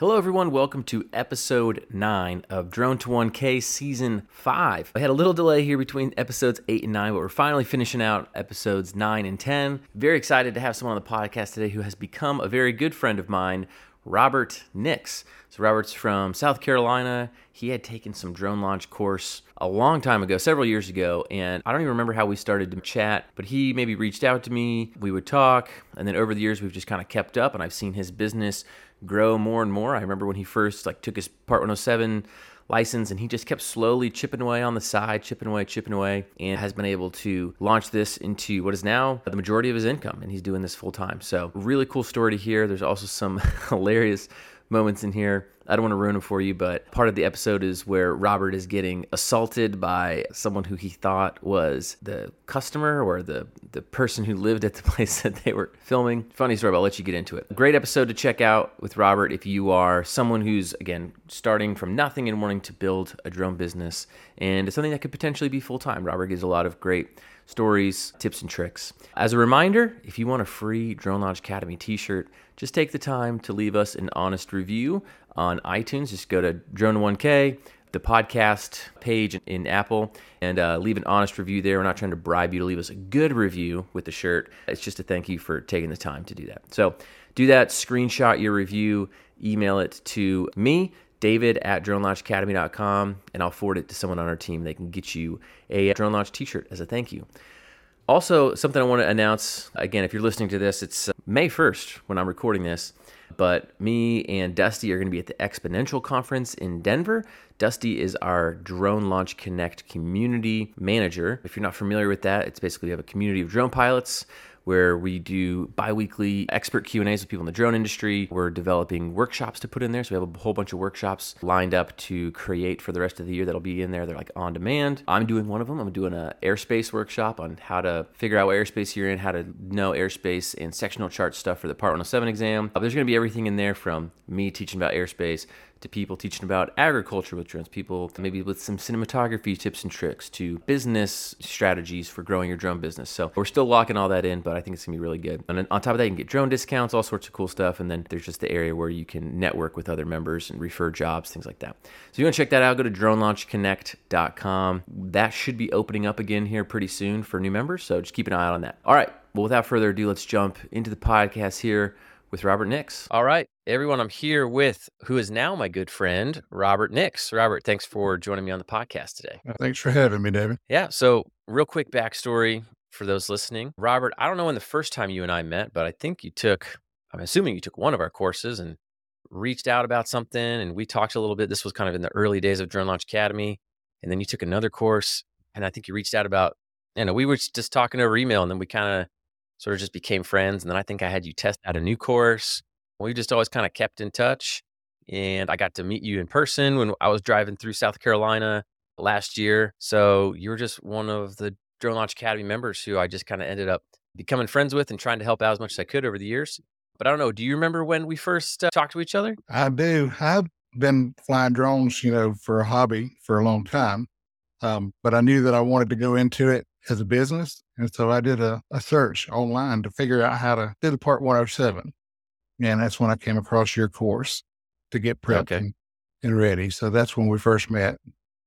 Hello, everyone. Welcome to episode 9 of Drone to 1K season 5. I had a little delay here between episodes 8 and 9, but we're finally finishing out episodes 9 and 10. Very excited to have someone on the podcast today who has become a very good friend of mine, Robert Nix. So, Robert's from South Carolina. He had taken some drone launch course a long time ago, several years ago, and I don't even remember how we started to chat, but he maybe reached out to me. We would talk, and then over the years, we've just kind of kept up, and I've seen his business grow more and more. I remember when he first like took his Part 107 license and he just kept slowly chipping away on the side, chipping away, chipping away, and has been able to launch this into what is now the majority of his income. And he's doing this full time. So, really cool story to hear. There's also some hilarious moments in here. I don't want to ruin them for you, but part of the episode is where Robert is getting assaulted by someone who he thought was the customer or the, the person who lived at the place that they were filming. Funny story, but I'll let you get into it. Great episode to check out with Robert if you are someone who's, again, starting from nothing and wanting to build a drone business. And it's something that could potentially be full time. Robert gives a lot of great stories, tips, and tricks. As a reminder, if you want a free Drone Launch Academy t shirt, just take the time to leave us an honest review on iTunes. Just go to Drone1K, the podcast page in Apple, and uh, leave an honest review there. We're not trying to bribe you to leave us a good review with the shirt. It's just a thank you for taking the time to do that. So do that, screenshot your review, email it to me. David at dronelaunchacademy.com, and I'll forward it to someone on our team. They can get you a drone launch t shirt as a thank you. Also, something I want to announce again, if you're listening to this, it's uh, May 1st when I'm recording this, but me and Dusty are going to be at the XPONENTIAL Conference in Denver. Dusty is our Drone Launch Connect community manager. If you're not familiar with that, it's basically we have a community of drone pilots where we do bi-weekly expert Q&As with people in the drone industry. We're developing workshops to put in there. So we have a whole bunch of workshops lined up to create for the rest of the year that'll be in there. They're like on demand. I'm doing one of them. I'm doing an airspace workshop on how to figure out what airspace you're in, how to know airspace and sectional chart stuff for the Part 107 exam. Uh, there's going to be everything in there from me teaching about airspace to people teaching about agriculture with drones, people maybe with some cinematography tips and tricks to business strategies for growing your drone business. So we're still locking all that in, but I think it's gonna be really good. And on top of that, you can get drone discounts, all sorts of cool stuff. And then there's just the area where you can network with other members and refer jobs, things like that. So if you wanna check that out, go to dronelaunchconnect.com. That should be opening up again here pretty soon for new members. So just keep an eye out on that. All right. Well, without further ado, let's jump into the podcast here with Robert Nix. All right, everyone, I'm here with who is now my good friend, Robert Nix. Robert, thanks for joining me on the podcast today. Thanks for having me, David. Yeah. So, real quick backstory for those listening. Robert, I don't know when the first time you and I met, but I think you took, I'm assuming you took one of our courses and reached out about something and we talked a little bit. This was kind of in the early days of Drone Launch Academy. And then you took another course and I think you reached out about, you know, we were just talking over email and then we kind of sort of just became friends. And then I think I had you test out a new course. We just always kind of kept in touch. And I got to meet you in person when I was driving through South Carolina last year. So you were just one of the Drone Launch Academy members who I just kind of ended up becoming friends with and trying to help out as much as I could over the years. But I don't know, do you remember when we first uh, talked to each other? I do. I've been flying drones, you know, for a hobby for a long time. Um, but I knew that I wanted to go into it as a business. And so I did a, a search online to figure out how to do the part 107. And that's when I came across your course to get prepped okay. and, and ready. So that's when we first met.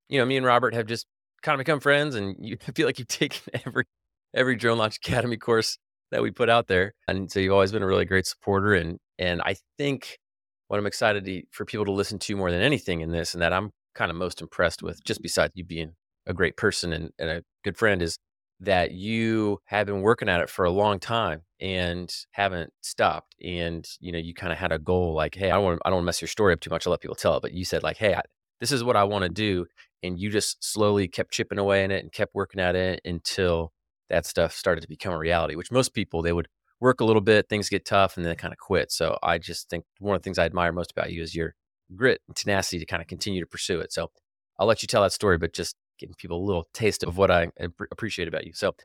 You know, me and Robert have just kind of become friends and you feel like you've taken every every drone launch academy course that we put out there. And so you've always been a really great supporter. And and I think what I'm excited to, for people to listen to more than anything in this and that I'm kind of most impressed with, just besides you being a great person and, and a good friend, is that you have been working at it for a long time and haven't stopped and you know you kind of had a goal like hey i don't want i to mess your story up too much i'll let people tell it but you said like hey I, this is what i want to do and you just slowly kept chipping away in it and kept working at it until that stuff started to become a reality which most people they would work a little bit things get tough and then they kind of quit so i just think one of the things i admire most about you is your grit and tenacity to kind of continue to pursue it so i'll let you tell that story but just giving people a little taste of what I appreciate about you. So,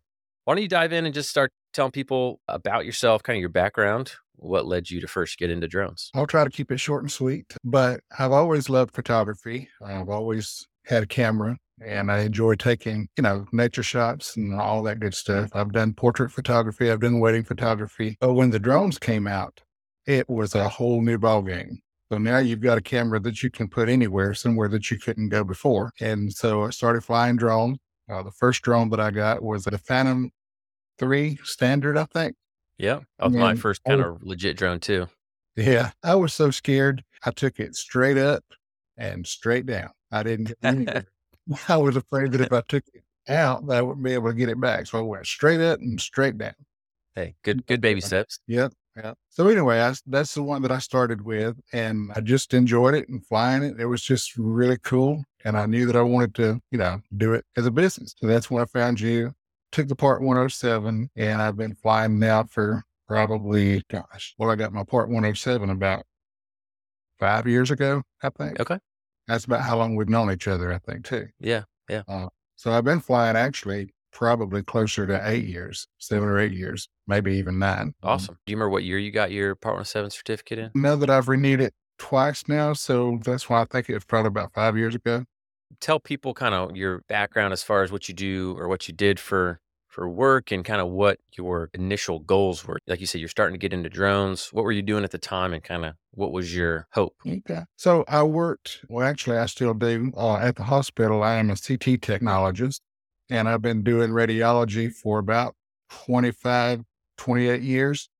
why don't you dive in and just start telling people about yourself, kind of your background, what led you to first get into drones? I'll try to keep it short and sweet, but I've always loved photography. I've always had a camera and I enjoy taking, you know, nature shots and all that good stuff. I've done portrait photography, I've done wedding photography. But when the drones came out, it was a whole new ballgame So now you've got a camera that you can put anywhere, somewhere that you couldn't go before. And so I started flying drones. Uh, the first drone that I got was the Phantom 3 standard, I think. Yeah. That was my first kind of legit drone too. Yeah. I was so scared. I took it straight up and straight down. I didn't I was afraid that if I took it out, I wouldn't be able to get it back. So I went straight up and straight down. Hey, good good baby steps. Yep. Yeah. So anyway, I, that's the one that I started with, and I just enjoyed it and flying it. It was just really cool, and I knew that I wanted to, you know, do it as a business. So that's when I found you. Took the Part 107, and I've been flying now for probably, gosh, well, I got my Part 107 about five years ago, I think. Okay. That's about how long we've known each other, I think, too. Yeah. Yeah. Uh, so I've been flying actually probably closer to eight years, seven or eight years, maybe even nine. Um, awesome. Do you remember what year you got your Part 107 certificate in? Know that I've renewed it twice now. So that's why I think it was probably about five years ago. Tell people kind of your background as far as what you do or what you did for for work and kind of what your initial goals were. Like you said, you're starting to get into drones. What were you doing at the time and kind of what was your hope? Okay. So I worked, well, actually, I still do uh, at the hospital. I am a CT technologist and I've been doing radiology for about 25, 28 years.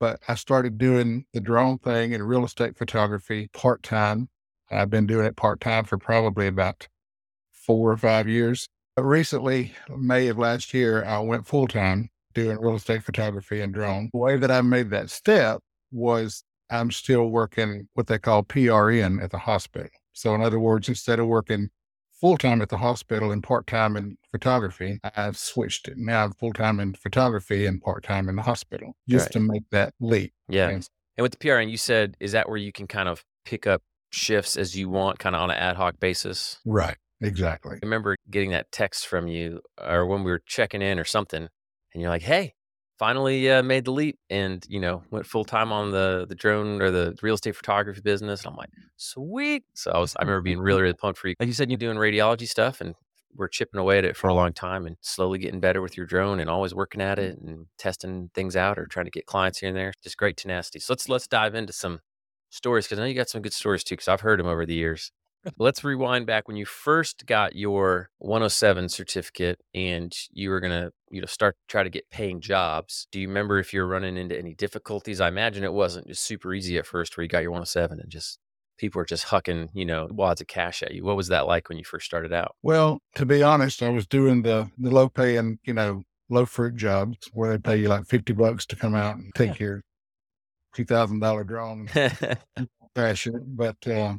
But I started doing the drone thing in real estate photography part time. I've been doing it part time for probably about four or five years. But recently, May of last year, I went full time doing real estate photography and drone. The way that I made that step was I'm still working what they call PRN at the hospital. So, in other words, instead of working full time at the hospital and part time in photography. I've switched it. Now I'm full time in photography and part time in the hospital just right. to make that leap. Yeah. And, and with the PRN, you said, is that where you can kind of pick up shifts as you want, kind of on an ad hoc basis? Right. Exactly. I remember getting that text from you or when we were checking in or something, and you're like, hey, finally uh, made the leap and you know went full time on the the drone or the real estate photography business. And I'm like, sweet. So I was I remember being really really pumped for you. Like you said, you're doing radiology stuff, and we're chipping away at it for a long time and slowly getting better with your drone and always working at it and testing things out or trying to get clients here and there. Just great tenacity. So let's let's dive into some stories because I know you got some good stories too because I've heard them over the years. Let's rewind back when you first got your 107 certificate and you were going to, you know, start try to get paying jobs. Do you remember if you're running into any difficulties? I imagine it wasn't just super easy at first where you got your 107 and just people were just hucking, you know, wads of cash at you. What was that like when you first started out? Well, to be honest, I was doing the the low paying, you know, low fruit jobs where they pay you like 50 bucks to come out and take yeah. your $2,000 drone and crash it. But, uh,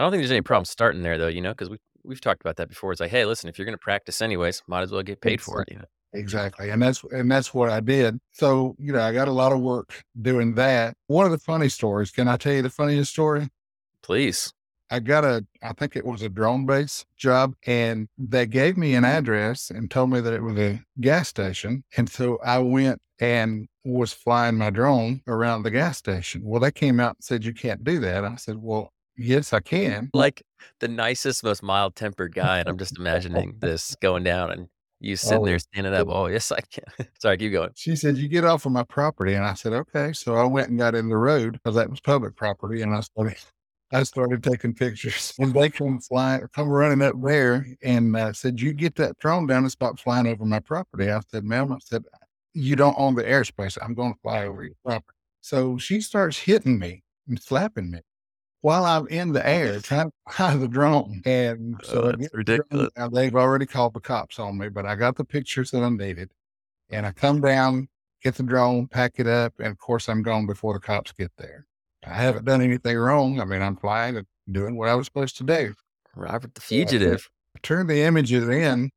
I don't think there's any problem starting there though, you know, because we we've talked about that before. It's like, hey, listen, if you're going to practice anyways, might as well get paid exactly. for it. You know? Exactly, and that's and that's what I did. So you know, I got a lot of work doing that. One of the funny stories. Can I tell you the funniest story? Please. I got a, I think it was a drone base job, and they gave me an mm-hmm. address and told me that it was a gas station. And so I went and was flying my drone around the gas station. Well, they came out and said, You can't do that. I said, Well, Yes, I can. Like the nicest, most mild tempered guy. And I'm just imagining this going down and you sitting oh, there standing up. Oh, yes, I can. Sorry, keep going. She said, You get off of my property. And I said, Okay. So I went and got in the road because that was public property. And I started. I started taking pictures and they come flying, come running up there and uh, said, you get that drone down and stop flying over my property. I said, ma'am, I said, you don't own the airspace. I'm going to fly over your property. So she starts hitting me and slapping me while I'm in the air trying to fly the drone. And so oh, that's ridiculous. The they've already called the cops on me, but I got the pictures that I needed. And I come down, get the drone, pack it up, and of course I'm gone before the cops get there. I haven't done anything wrong. I mean, I'm flying and doing what I was supposed to do. Robert the fugitive. So I turned the images in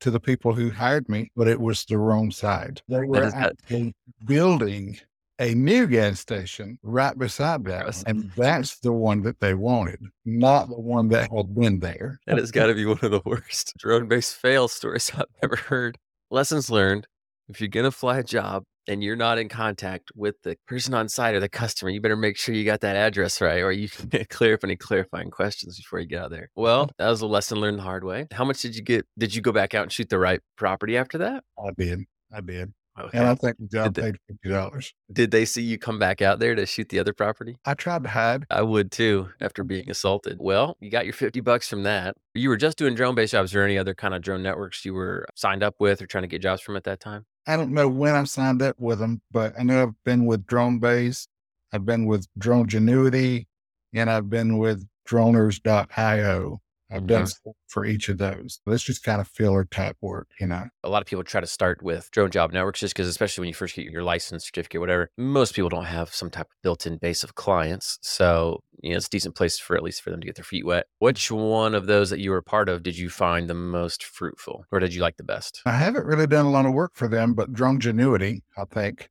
to the people who hired me, but it was the wrong side. They were at actually building a new gas station right beside that. And that's the one that they wanted, not the one that had been there. That has got to be one of the worst drone based fail stories I've ever heard. Lessons learned if you're going to fly a job and you're not in contact with the person on site or the customer, you better make sure you got that address right or you can clear up any clarifying questions before you get out there. Well, mm-hmm. that was a lesson learned the hard way. How much did you get? Did you go back out and shoot the right property after that? I did. I did. Okay. And I think the job paid fifty dollars. Did they see you come back out there to shoot the other property? I tried to hide. I would too after being assaulted. Well, you got your fifty bucks from that. You were just doing drone based jobs. Or any other kind of drone networks you were signed up with or trying to get jobs from at that time? I don't know when I signed up with them, but I know I've been with Drone Base. I've been with Drone Genuity, and I've been with Droners.io. I've done mm-hmm. for each of those. Let's just kind of filler type work, you know. A lot of people try to start with drone job networks just because, especially when you first get your license certificate, whatever, most people don't have some type of built in base of clients. So, you know, it's a decent place for at least for them to get their feet wet. Which one of those that you were part of did you find the most fruitful or did you like the best? I haven't really done a lot of work for them, but Dronegenuity, I think,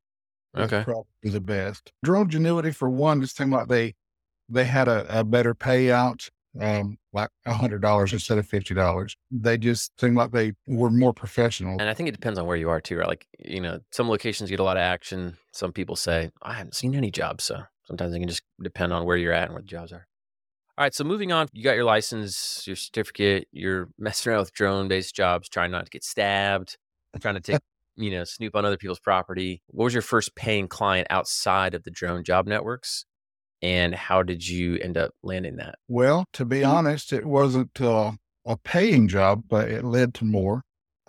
okay. probably the best. Dronegenuity, for one, just seemed like they they had a, a better payout um, like a hundred dollars instead of fifty dollars. They just seem like they were more professional. And I think it depends on where you are too, right? Like, you know, some locations get a lot of action. Some people say, I haven't seen any jobs. So sometimes it can just depend on where you're at and where the jobs are. All right. So moving on, you got your license, your certificate, you're messing around with drone based jobs, trying not to get stabbed, trying to take, you know, snoop on other people's property. What was your first paying client outside of the drone job networks? And how did you end up landing that? Well, to be honest, it wasn't uh, a paying job, but it led to more.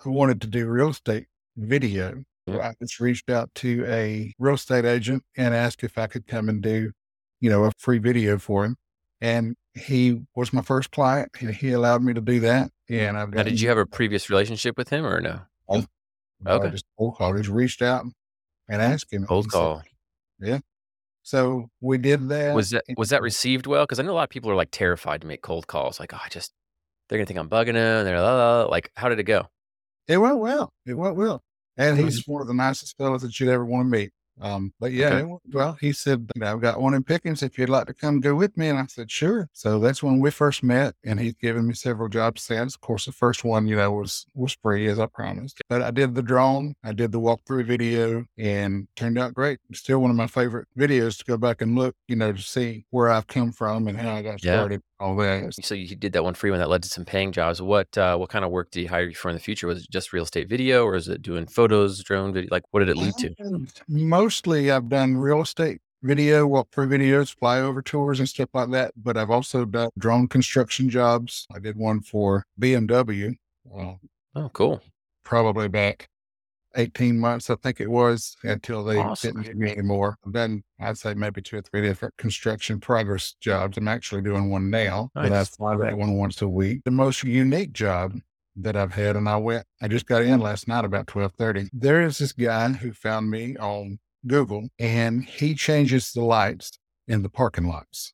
I wanted to do real estate video. Mm-hmm. I just reached out to a real estate agent and asked if I could come and do, you know, a free video for him. And he was my first client. and He allowed me to do that. And I've got. Now, did you have a previous relationship with him or no? Oh, okay. I just cold call. Just reached out and asked him. Cold call. Said, yeah. So we did that. Was that was that received well? Because I know a lot of people are like terrified to make cold calls. Like, oh, I just they're gonna think I'm bugging them. They're like, how did it go? It went well. It went well. And he's one of the nicest fellows that you'd ever want to meet. Um, but yeah, okay. well, he said, I've got one in Pickens if you'd like to come go with me. And I said, sure. So that's when we first met and he's given me several jobs since. Of course, the first one, you know, was, was free as I promised, but I did the drone. I did the walkthrough video and turned out great. Still one of my favorite videos to go back and look, you know, to see where I've come from and how I got started. Yeah. All that. So you did that one free one that led to some paying jobs. What, uh, what kind of work did you hire you for in the future? Was it just real estate video or is it doing photos, drone video? Like what did it lead to? Mostly I've done real estate video, walkthrough videos, flyover tours and stuff like that. But I've also done drone construction jobs. I did one for BMW. oh, cool. Probably back 18 months, I think it was, until they awesome. didn't give me anymore. Then I'd say maybe two or three different construction progress jobs. I'm actually doing one now, nice. but I fly that one once a week. The most unique job that I've had, and I went, I just got in last night about 1230. There is this guy who found me on Google, and he changes the lights in the parking lots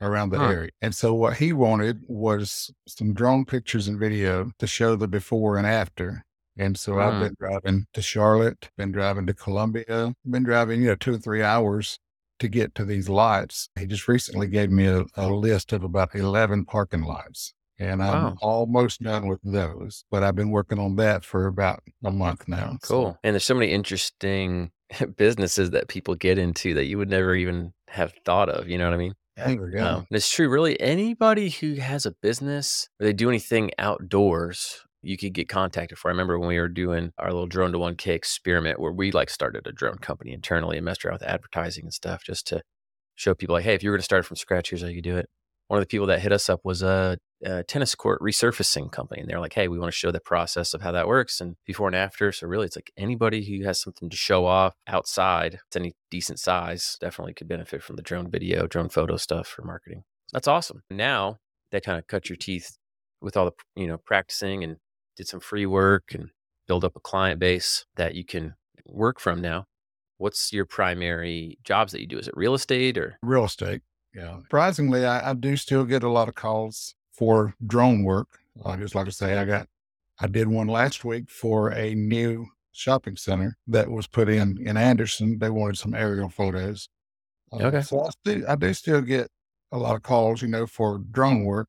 around the huh. area. And so what he wanted was some drone pictures and video to show the before and after. And so I've been driving to Charlotte, been driving to Columbia, been driving, you know, two or three hours to get to these lots. He just recently gave me a, a list of about 11 parking lots. And I'm wow. almost done with those, but I've been working on that for about a month now. Cool. So. And there's so many interesting businesses that people get into that you would never even have thought of. You know what I mean? Yeah, um, it's true. Really, anybody who has a business or they do anything outdoors, you could get contacted for. I remember when we were doing our little drone to 1K experiment where we like started a drone company internally and messed around with advertising and stuff just to show people like, hey, if you were going to start from scratch, here's how you do it. One of the people that hit us up was a a tennis court resurfacing company. And they're like, hey, we want to show the process of how that works and before and after. So really it's like anybody who has something to show off outside, it's any decent size, definitely could benefit from the drone video, drone photo stuff for marketing. That's awesome. Now that kind of cut your teeth with all the, you know, practicing and did some free work and build up a client base that you can work from now. What's your primary jobs that you do? Is it real estate or real estate? Yeah. Surprisingly, I, I do still get a lot of calls for drone work. Uh, just like I say, I got, I did one last week for a new shopping center that was put in in Anderson. They wanted some aerial photos. Uh, okay. So I, still, I do still get a lot of calls, you know, for drone work,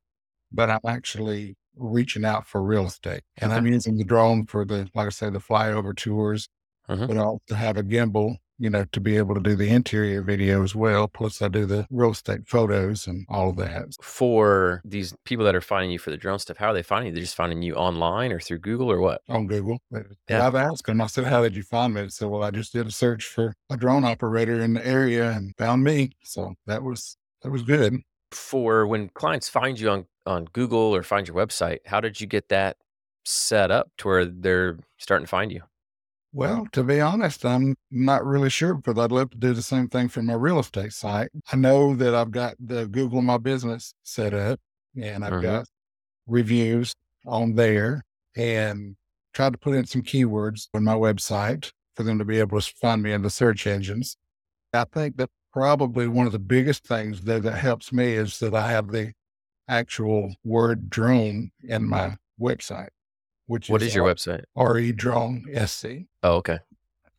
but I'm actually reaching out for real estate. And. I'm using the drone for the, like I say, the flyover tours, uh-huh. but I also have a gimbal you know, to be able to do the interior video as well. Plus, I do the real estate photos and all of that. For these people that are finding you for the drone stuff, how are they finding you? They're just finding you online or through Google or what? On Google. Yeah. I've asked them, I said, How did you find me? They said, Well, I just did a search for a drone operator in the area and found me. So that was that was good. For when clients find you on, on Google or find your website, how did you get that set up to where they're starting to find you? Well, to be honest, I'm not really sure because I'd love to do the same thing for my real estate site. I know that I've got the Google My Business set up and I've Mhm. got reviews on there and tried to put in some keywords on my website for them to be able to find me in the search engines. I think that probably one of the biggest things that, that helps me is that I have the actual word drone in my website, which What is your website? RE Drone SC. Oh, okay.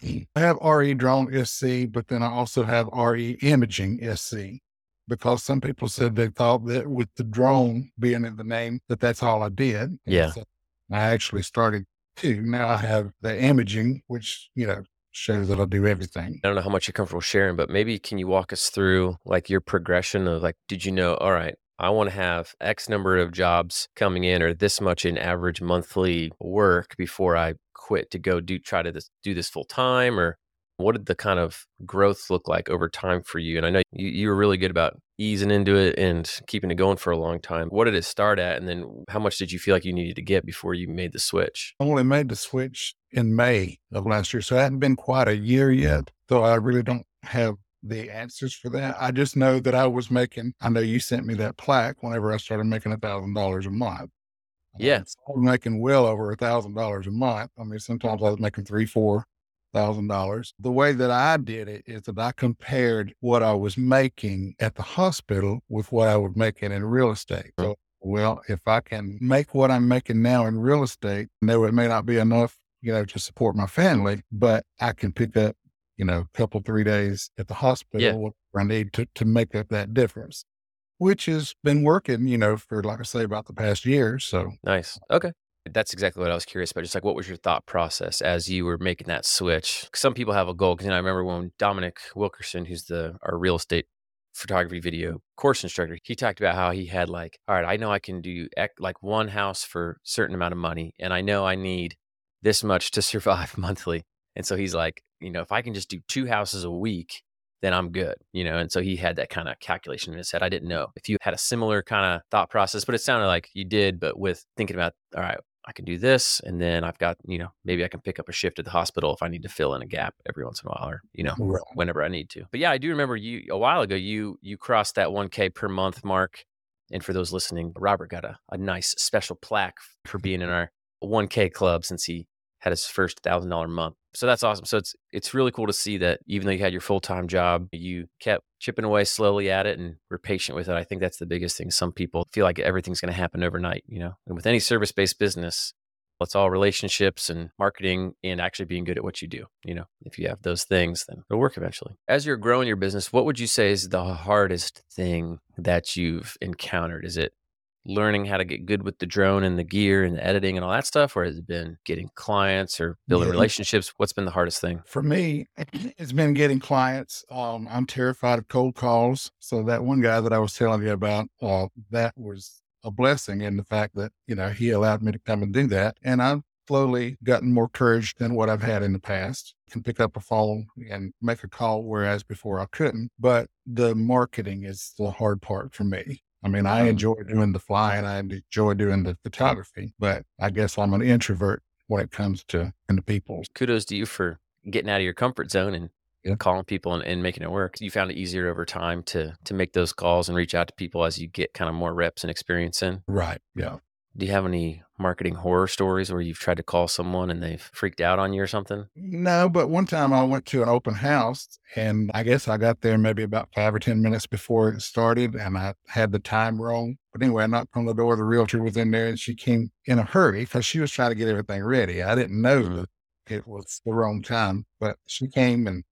I have RE Drone SC, but then I also have RE Imaging SC because some people said they thought that with the drone being in the name, that that's all I did. Yeah. so I actually started two. Now I have the imaging, which, you know, shows that I do everything. I don't know how much you're comfortable sharing, but maybe can you walk us through like your progression of like, did you know, all right, I want to have X number of jobs coming in or this much in average monthly work before I quit to go do try to this, do this full time? Or what did the kind of growth look like over time for you? And I know you, you were really good about easing into it and keeping it going for a long time. What did it start at? And then how much did you feel like you needed to get before you made the switch? I only made the switch in May of last year. So it hadn't been quite a year yet. So I really don't have the answers for that. I just know that I was making, I know you sent me that plaque whenever I started making a thousand dollars a month. Yeah. Um, I was making well over a thousand dollars a month. I mean, sometimes I was making three, four thousand dollars. The way that I did it is that I compared what I was making at the hospital with what I was making in real estate. So, well, if I can make what I'm making now in real estate, no, it may not be enough, you know, to support my family, but I can pick up, you know, couple, three days at the hospital, Yeah. I need to, to make up that difference, which has been working, you know, for, like I say, about the past year. So, Nice. Okay. That's exactly what I was curious about. Just like, what was your thought process as you were making that switch? Some people have a goal. Because you know, I remember when Dominic Wilkerson, who's the our real estate photography video course instructor, he talked about how he had like, all right, I know I can do like one house for a certain amount of money, and I know I need this much to survive monthly. And so he's like, you know, if I can just do two houses a week, then I'm good, you know. And so he had that kind of calculation in his head. I didn't know if you had a similar kind of thought process, but it sounded like you did, but with thinking about, all right, I can do this, and then I've got, you know, maybe I can pick up a shift at the hospital if I need to fill in a gap every once in a while, or you know, right. whenever I need to. But yeah, I do remember you a while ago. You you crossed that 1K per month mark, and for those listening, Robert got a, a nice special plaque for being in our 1K club since he had his first thousand dollar month. So that's awesome. So it's it's really cool to see that even though you had your full time job, you kept chipping away slowly at it and were patient with it. I think that's the biggest thing. Some people feel like everything's going to happen overnight, you know. And with any service based business, it's all relationships and marketing and actually being good at what you do. You know, if you have those things, then it'll work eventually. As you're growing your business, what would you say is the hardest thing that you've encountered? Is it learning how to get good with the drone and the gear and the editing and all that stuff? Or has it been getting clients or building Yeah. relationships? What's been the hardest thing? For me, it's been getting clients. Um, I'm terrified of cold calls. So that one guy that I was telling you about, uh, that was a blessing in the fact that, you know, he allowed me to come and do that. And I've slowly gotten more courage than what I've had in the past. Can pick up a phone and make a call, whereas before I couldn't. But the marketing is the hard part for me. I mean, I Um, enjoy doing the flying, I enjoy doing the photography, but I guess I'm an introvert when it comes to into people. Kudos to you for getting out of your comfort zone and Yeah. calling people and, and making it work. You found it easier over time to to make those calls and reach out to people as you get kind of more reps and experience in. Right. Yeah. Do you have any marketing horror stories where you've tried to call someone and they've freaked out on you or something? No, but one time I went to an open house and I guess I got there maybe about five or 10 minutes before it started and I had the time wrong. But anyway, I knocked on the door. The realtor was in there and she came in a hurry because she was trying to get everything ready. I didn't know Mhm. that it was the wrong time, but she came and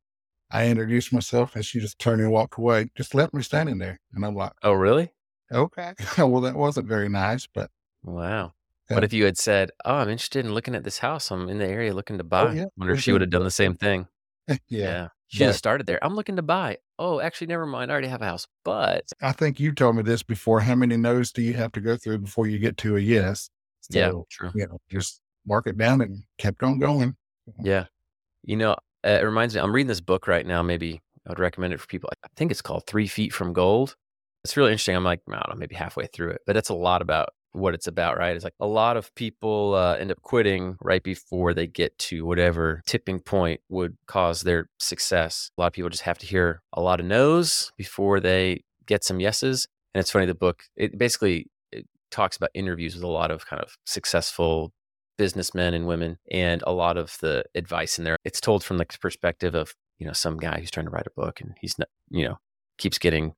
I introduced myself and she just turned and walked away, just left me standing there. And I'm like, Oh, really? okay, well, that wasn't very nice, but Wow. Yeah. What if you had said, "Oh, I'm interested in looking at this house. I'm in the area looking to oh, buy." yeah, Wonder if she would have done the same thing. yeah. Yeah. should have started there. I'm looking to buy. Oh, actually, never mind. I already have a house. But I think you told me this before. How many no's do you have to go through before you get to a yes? So, yeah, true. You know, just mark it down and kept on going. Yeah. You know, uh, it reminds me, I'm reading this book right now. Maybe I would recommend it for people. I think it's called Three Feet from Gold. It's really interesting. I'm like, I don't know, maybe halfway through it, but it's a lot about what it's about, right? It's like a lot of people uh, end up quitting right before they get to whatever tipping point would cause their success. A lot of people just have to hear a lot of no's before they get some yeses. And it's funny, the book, it basically it talks about interviews with a lot of kind of successful businessmen and women and a lot of the advice in there. It's told from the perspective of, you know, some guy who's trying to write a book and he's not, you know, keeps getting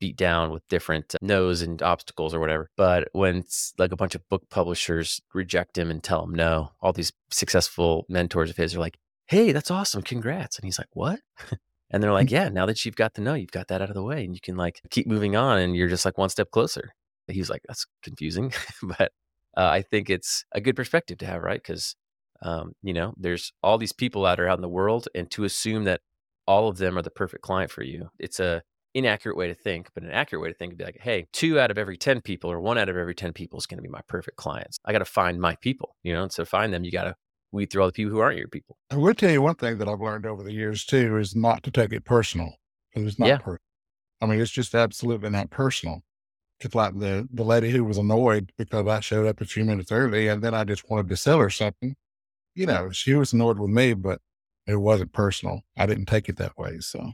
beat down with different uh, no's and obstacles or whatever. But when it's like a bunch of book publishers reject him and tell him no, all these successful mentors of his are like, hey, that's awesome. Congrats. And he's like, what? and they're like, yeah, now that you've got the no, you've got that out of the way and you can like keep moving on and you're just like one step closer. He's like, that's confusing. but uh, I think it's a good perspective to have, right? Because, um, you know, there's all these people out there out in the world and to assume that all of them are the perfect client for you. It's a inaccurate way to think, but an accurate way to think would be like, hey, two out of every 10 people or one out of every 10 people is going to be my perfect clients. I got to find my people, you know, and so find them, you got to weed through all the people who aren't your people. I will tell you one thing that I've learned over the years too is not to take it personal. It's not yeah. personal. I mean, it's just absolutely not personal. Just like the, the lady who was annoyed because I showed up a few minutes early and then I just wanted to sell her something. You know, she was annoyed with me, but it wasn't personal. I didn't take it that way. So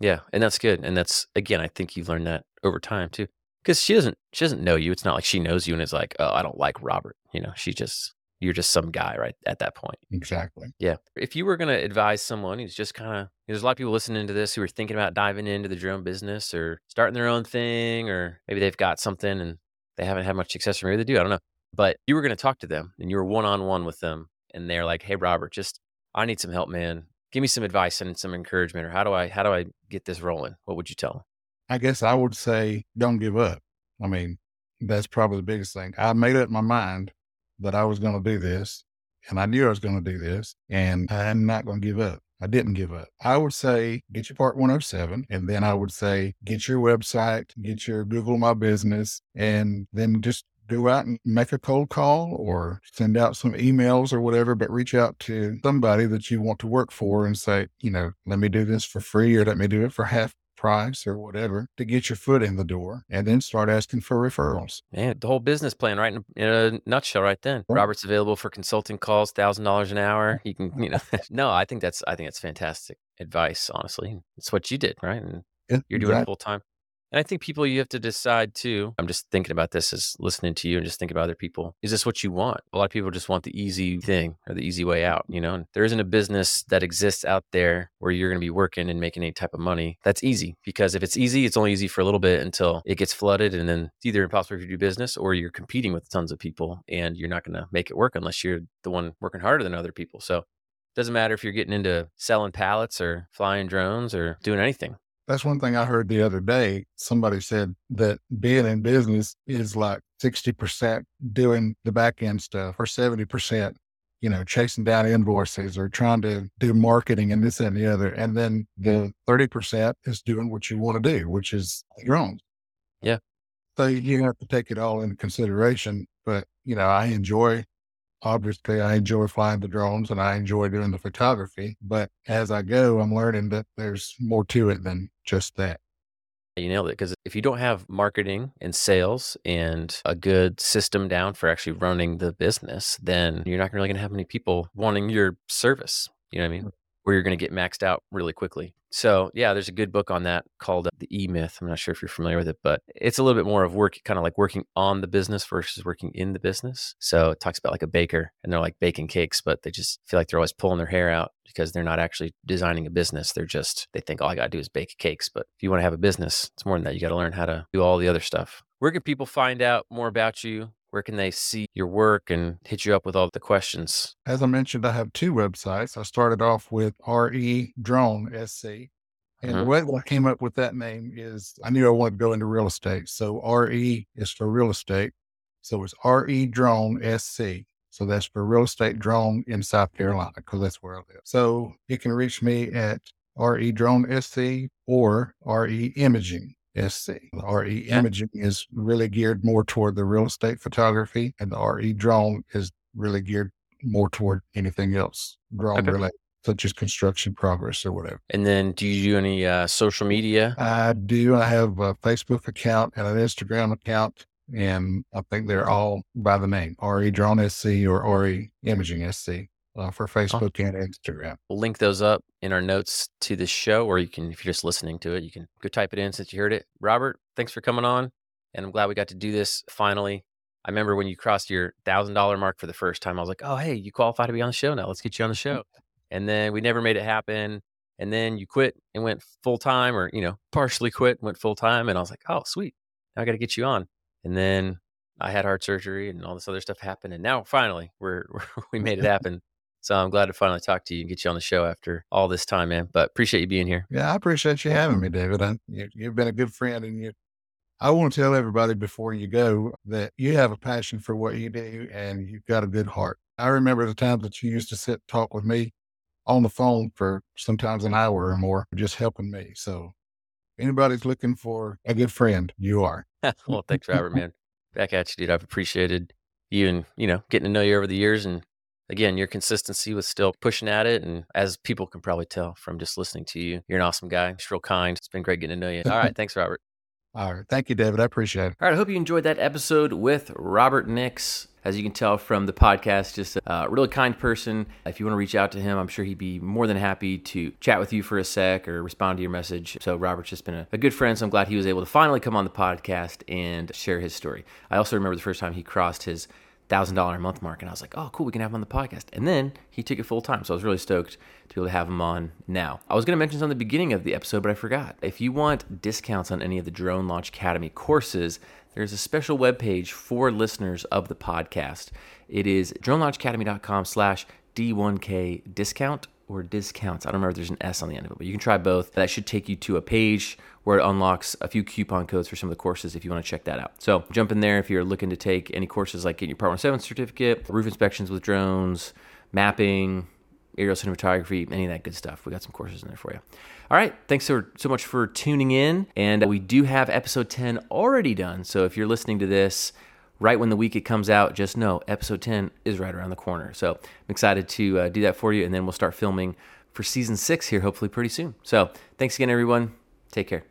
yeah, and that's good. And that's again, I think you've learned that over time too. Because she doesn't she doesn't know you. It's not like she knows you and is like, oh, I don't like Robert. You know, she just you're just some guy right at that point. Exactly. Yeah. If you were going to advise someone who's just kind of, there's a lot of people listening to this who are thinking about diving into the drone business or starting their own thing, or maybe they've got something and they haven't had much success, or maybe they do. I don't know. But you were going to talk to them and you were one on one with them, and they're like, "Hey, Robert, just I need some help, man give me some advice and some encouragement or how do I how do I get this rolling? What would you tell them? I guess I would say don't give up. I mean, that's probably the biggest thing. I made up my mind that I was going to do this and I knew I was going to do this and I'm not going to give up. I didn't give up. I would say get your part 107 and then I would say get your website, get your Google My Business and then just go out and make a cold call or send out some emails or whatever, but reach out to somebody that you want to work for and say, you know, let me do this for free or let me do it for half price or whatever to get your foot in the door and then start asking for referrals. Man, the whole business plan right in, in a nutshell right then. Right. Robert's available for consulting calls, $1000 an hour. You can, you know. no, I think that's I think that's fantastic advice, honestly. It's what you did, right? And you're doing exactly. it full time. And I think people, you have to decide too. I'm just thinking about this as listening to you and just thinking about other people. Is this what you want? A lot of people just want the easy thing or the easy way out, you know? And there isn't a business that exists out there where you're going to be working and making any type of money. That's easy because if it's easy, it's only easy for a little bit until it gets flooded. And then it's either impossible to do business or you're competing with tons of people and you're not going to make it work unless you're the one working harder than other people. So it doesn't matter if you're getting into selling pallets or flying drones or doing anything. That's one thing I heard the other day. Somebody said that being in business is like 60% doing the back end stuff or 70%, you know, chasing down invoices or trying to do marketing and this and the other. And then the 30% is doing what you want to do, which is your own. Yeah. So you have to take it all into consideration. But, you know, I enjoy obviously I enjoy flying the drones and I enjoy doing the photography, but as I go, I'm learning that there's more to it than just that. You nailed it. Because if you don't have marketing and sales and a good system down for actually running the business, then you're not really going to have many people wanting your service. You know what I mean? Where you're going to get maxed out really quickly. So, yeah, there's a good book on that called uh, The E Myth. I'm not sure if you're familiar with it, but it's a little bit more of work, kind of like working on the business versus working in the business. So, it talks about like a baker and they're like baking cakes, but they just feel like they're always pulling their hair out because they're not actually designing a business. They're just, they think all I got to do is bake cakes. But if you want to have a business, it's more than that. You got to learn how to do all the other stuff. Where can people find out more about you? Where can they see your work and hit you up with all the questions? As I mentioned, I have two websites. I started off with RE Drone SC. And mm-hmm. the way that I came up with that name is I knew I wanted to go into real estate. So RE is for real estate. So it's RE Drone SC. So that's for real estate drone in South Carolina because that's where I live. So you can reach me at RE Drone SC or RE Imaging SC. The RE. Imaging is really geared more toward the real estate photography, and the RE Drone is really geared more toward anything else drone Okay. related, such as construction progress or whatever. And then do you do any uh, social media? I do. I have a Facebook account and an Instagram account, and I think they're all by the name RE Drone SC or RE Imaging SC uh, for Facebook and Instagram. We'll link those up in our notes to this show, or you can, if you're just listening to it, you can go type it in since you heard it. Robert, thanks for coming on. And I'm glad we got to do this finally. I remember when you crossed your thousand dollar mark for the first time, I was like, oh, hey, you qualify to be on the show now. Let's get you on the show. And then we never made it happen. And then you quit and went full time, or, you know, partially quit, went full time. And I was like, oh, sweet. Now I got to get you on. And then I had heart surgery and all this other stuff happened. And now finally we're, we made it happen. So I'm glad to finally talk to you and get you on the show after all this time, man. But appreciate you being here. Yeah, I appreciate you having me, David. I, you, you've been a good friend, and you. I want to tell everybody before you go that you have a passion for what you do, and you've got a good heart. I remember the times that you used to sit and talk with me on the phone for sometimes an hour or more, just helping me. So, anybody's looking for a good friend, you are. well, thanks, Robert, man. Back at you, dude. I've appreciated you and, you know, getting to know you over the years. And again, your consistency was still pushing at it. And as people can probably tell from just listening to you, you're an awesome guy. Just real kind. It's been great getting to know you. All right. Thanks, Robert. All right, thank you, David. I appreciate it. All right, I hope you enjoyed that episode with Robert Nix. As you can tell from the podcast, just a really kind person. If you want to reach out to him, I'm sure he'd be more than happy to chat with you for a sec or respond to your message. So, Robert's just been a, a good friend. So, I'm glad he was able to finally come on the podcast and share his story. I also remember the first time he crossed his thousand dollar a month mark, and I was like, "Oh, cool, we can have him on the podcast." And then he took it full time, so I was really stoked to be able to have him on now. I was going to mention something at the beginning of the episode, but I forgot. If you want discounts on any of the Drone Launch Academy courses, there's a special webpage for listeners of the podcast. It is dronelaunchacademy.com slash D1K discount or discounts. I don't remember if there's an S on the end of it, but you can try both. That should take you to a page where it unlocks a few coupon codes for some of the courses if you want to check that out. So jump in there if you're looking to take any courses like getting your Part 107 certificate, roof inspections with drones, mapping, aerial cinematography, any of that good stuff. We got some courses in there for you. All right. Thanks so, so much for tuning in. And we do have episode 10 already done. So if you're listening to this, right when the week it comes out, just know episode 10 is right around the corner. So I'm excited to uh, do that for you. And then we'll start filming for season six here, hopefully pretty soon. So thanks again, everyone. Take care.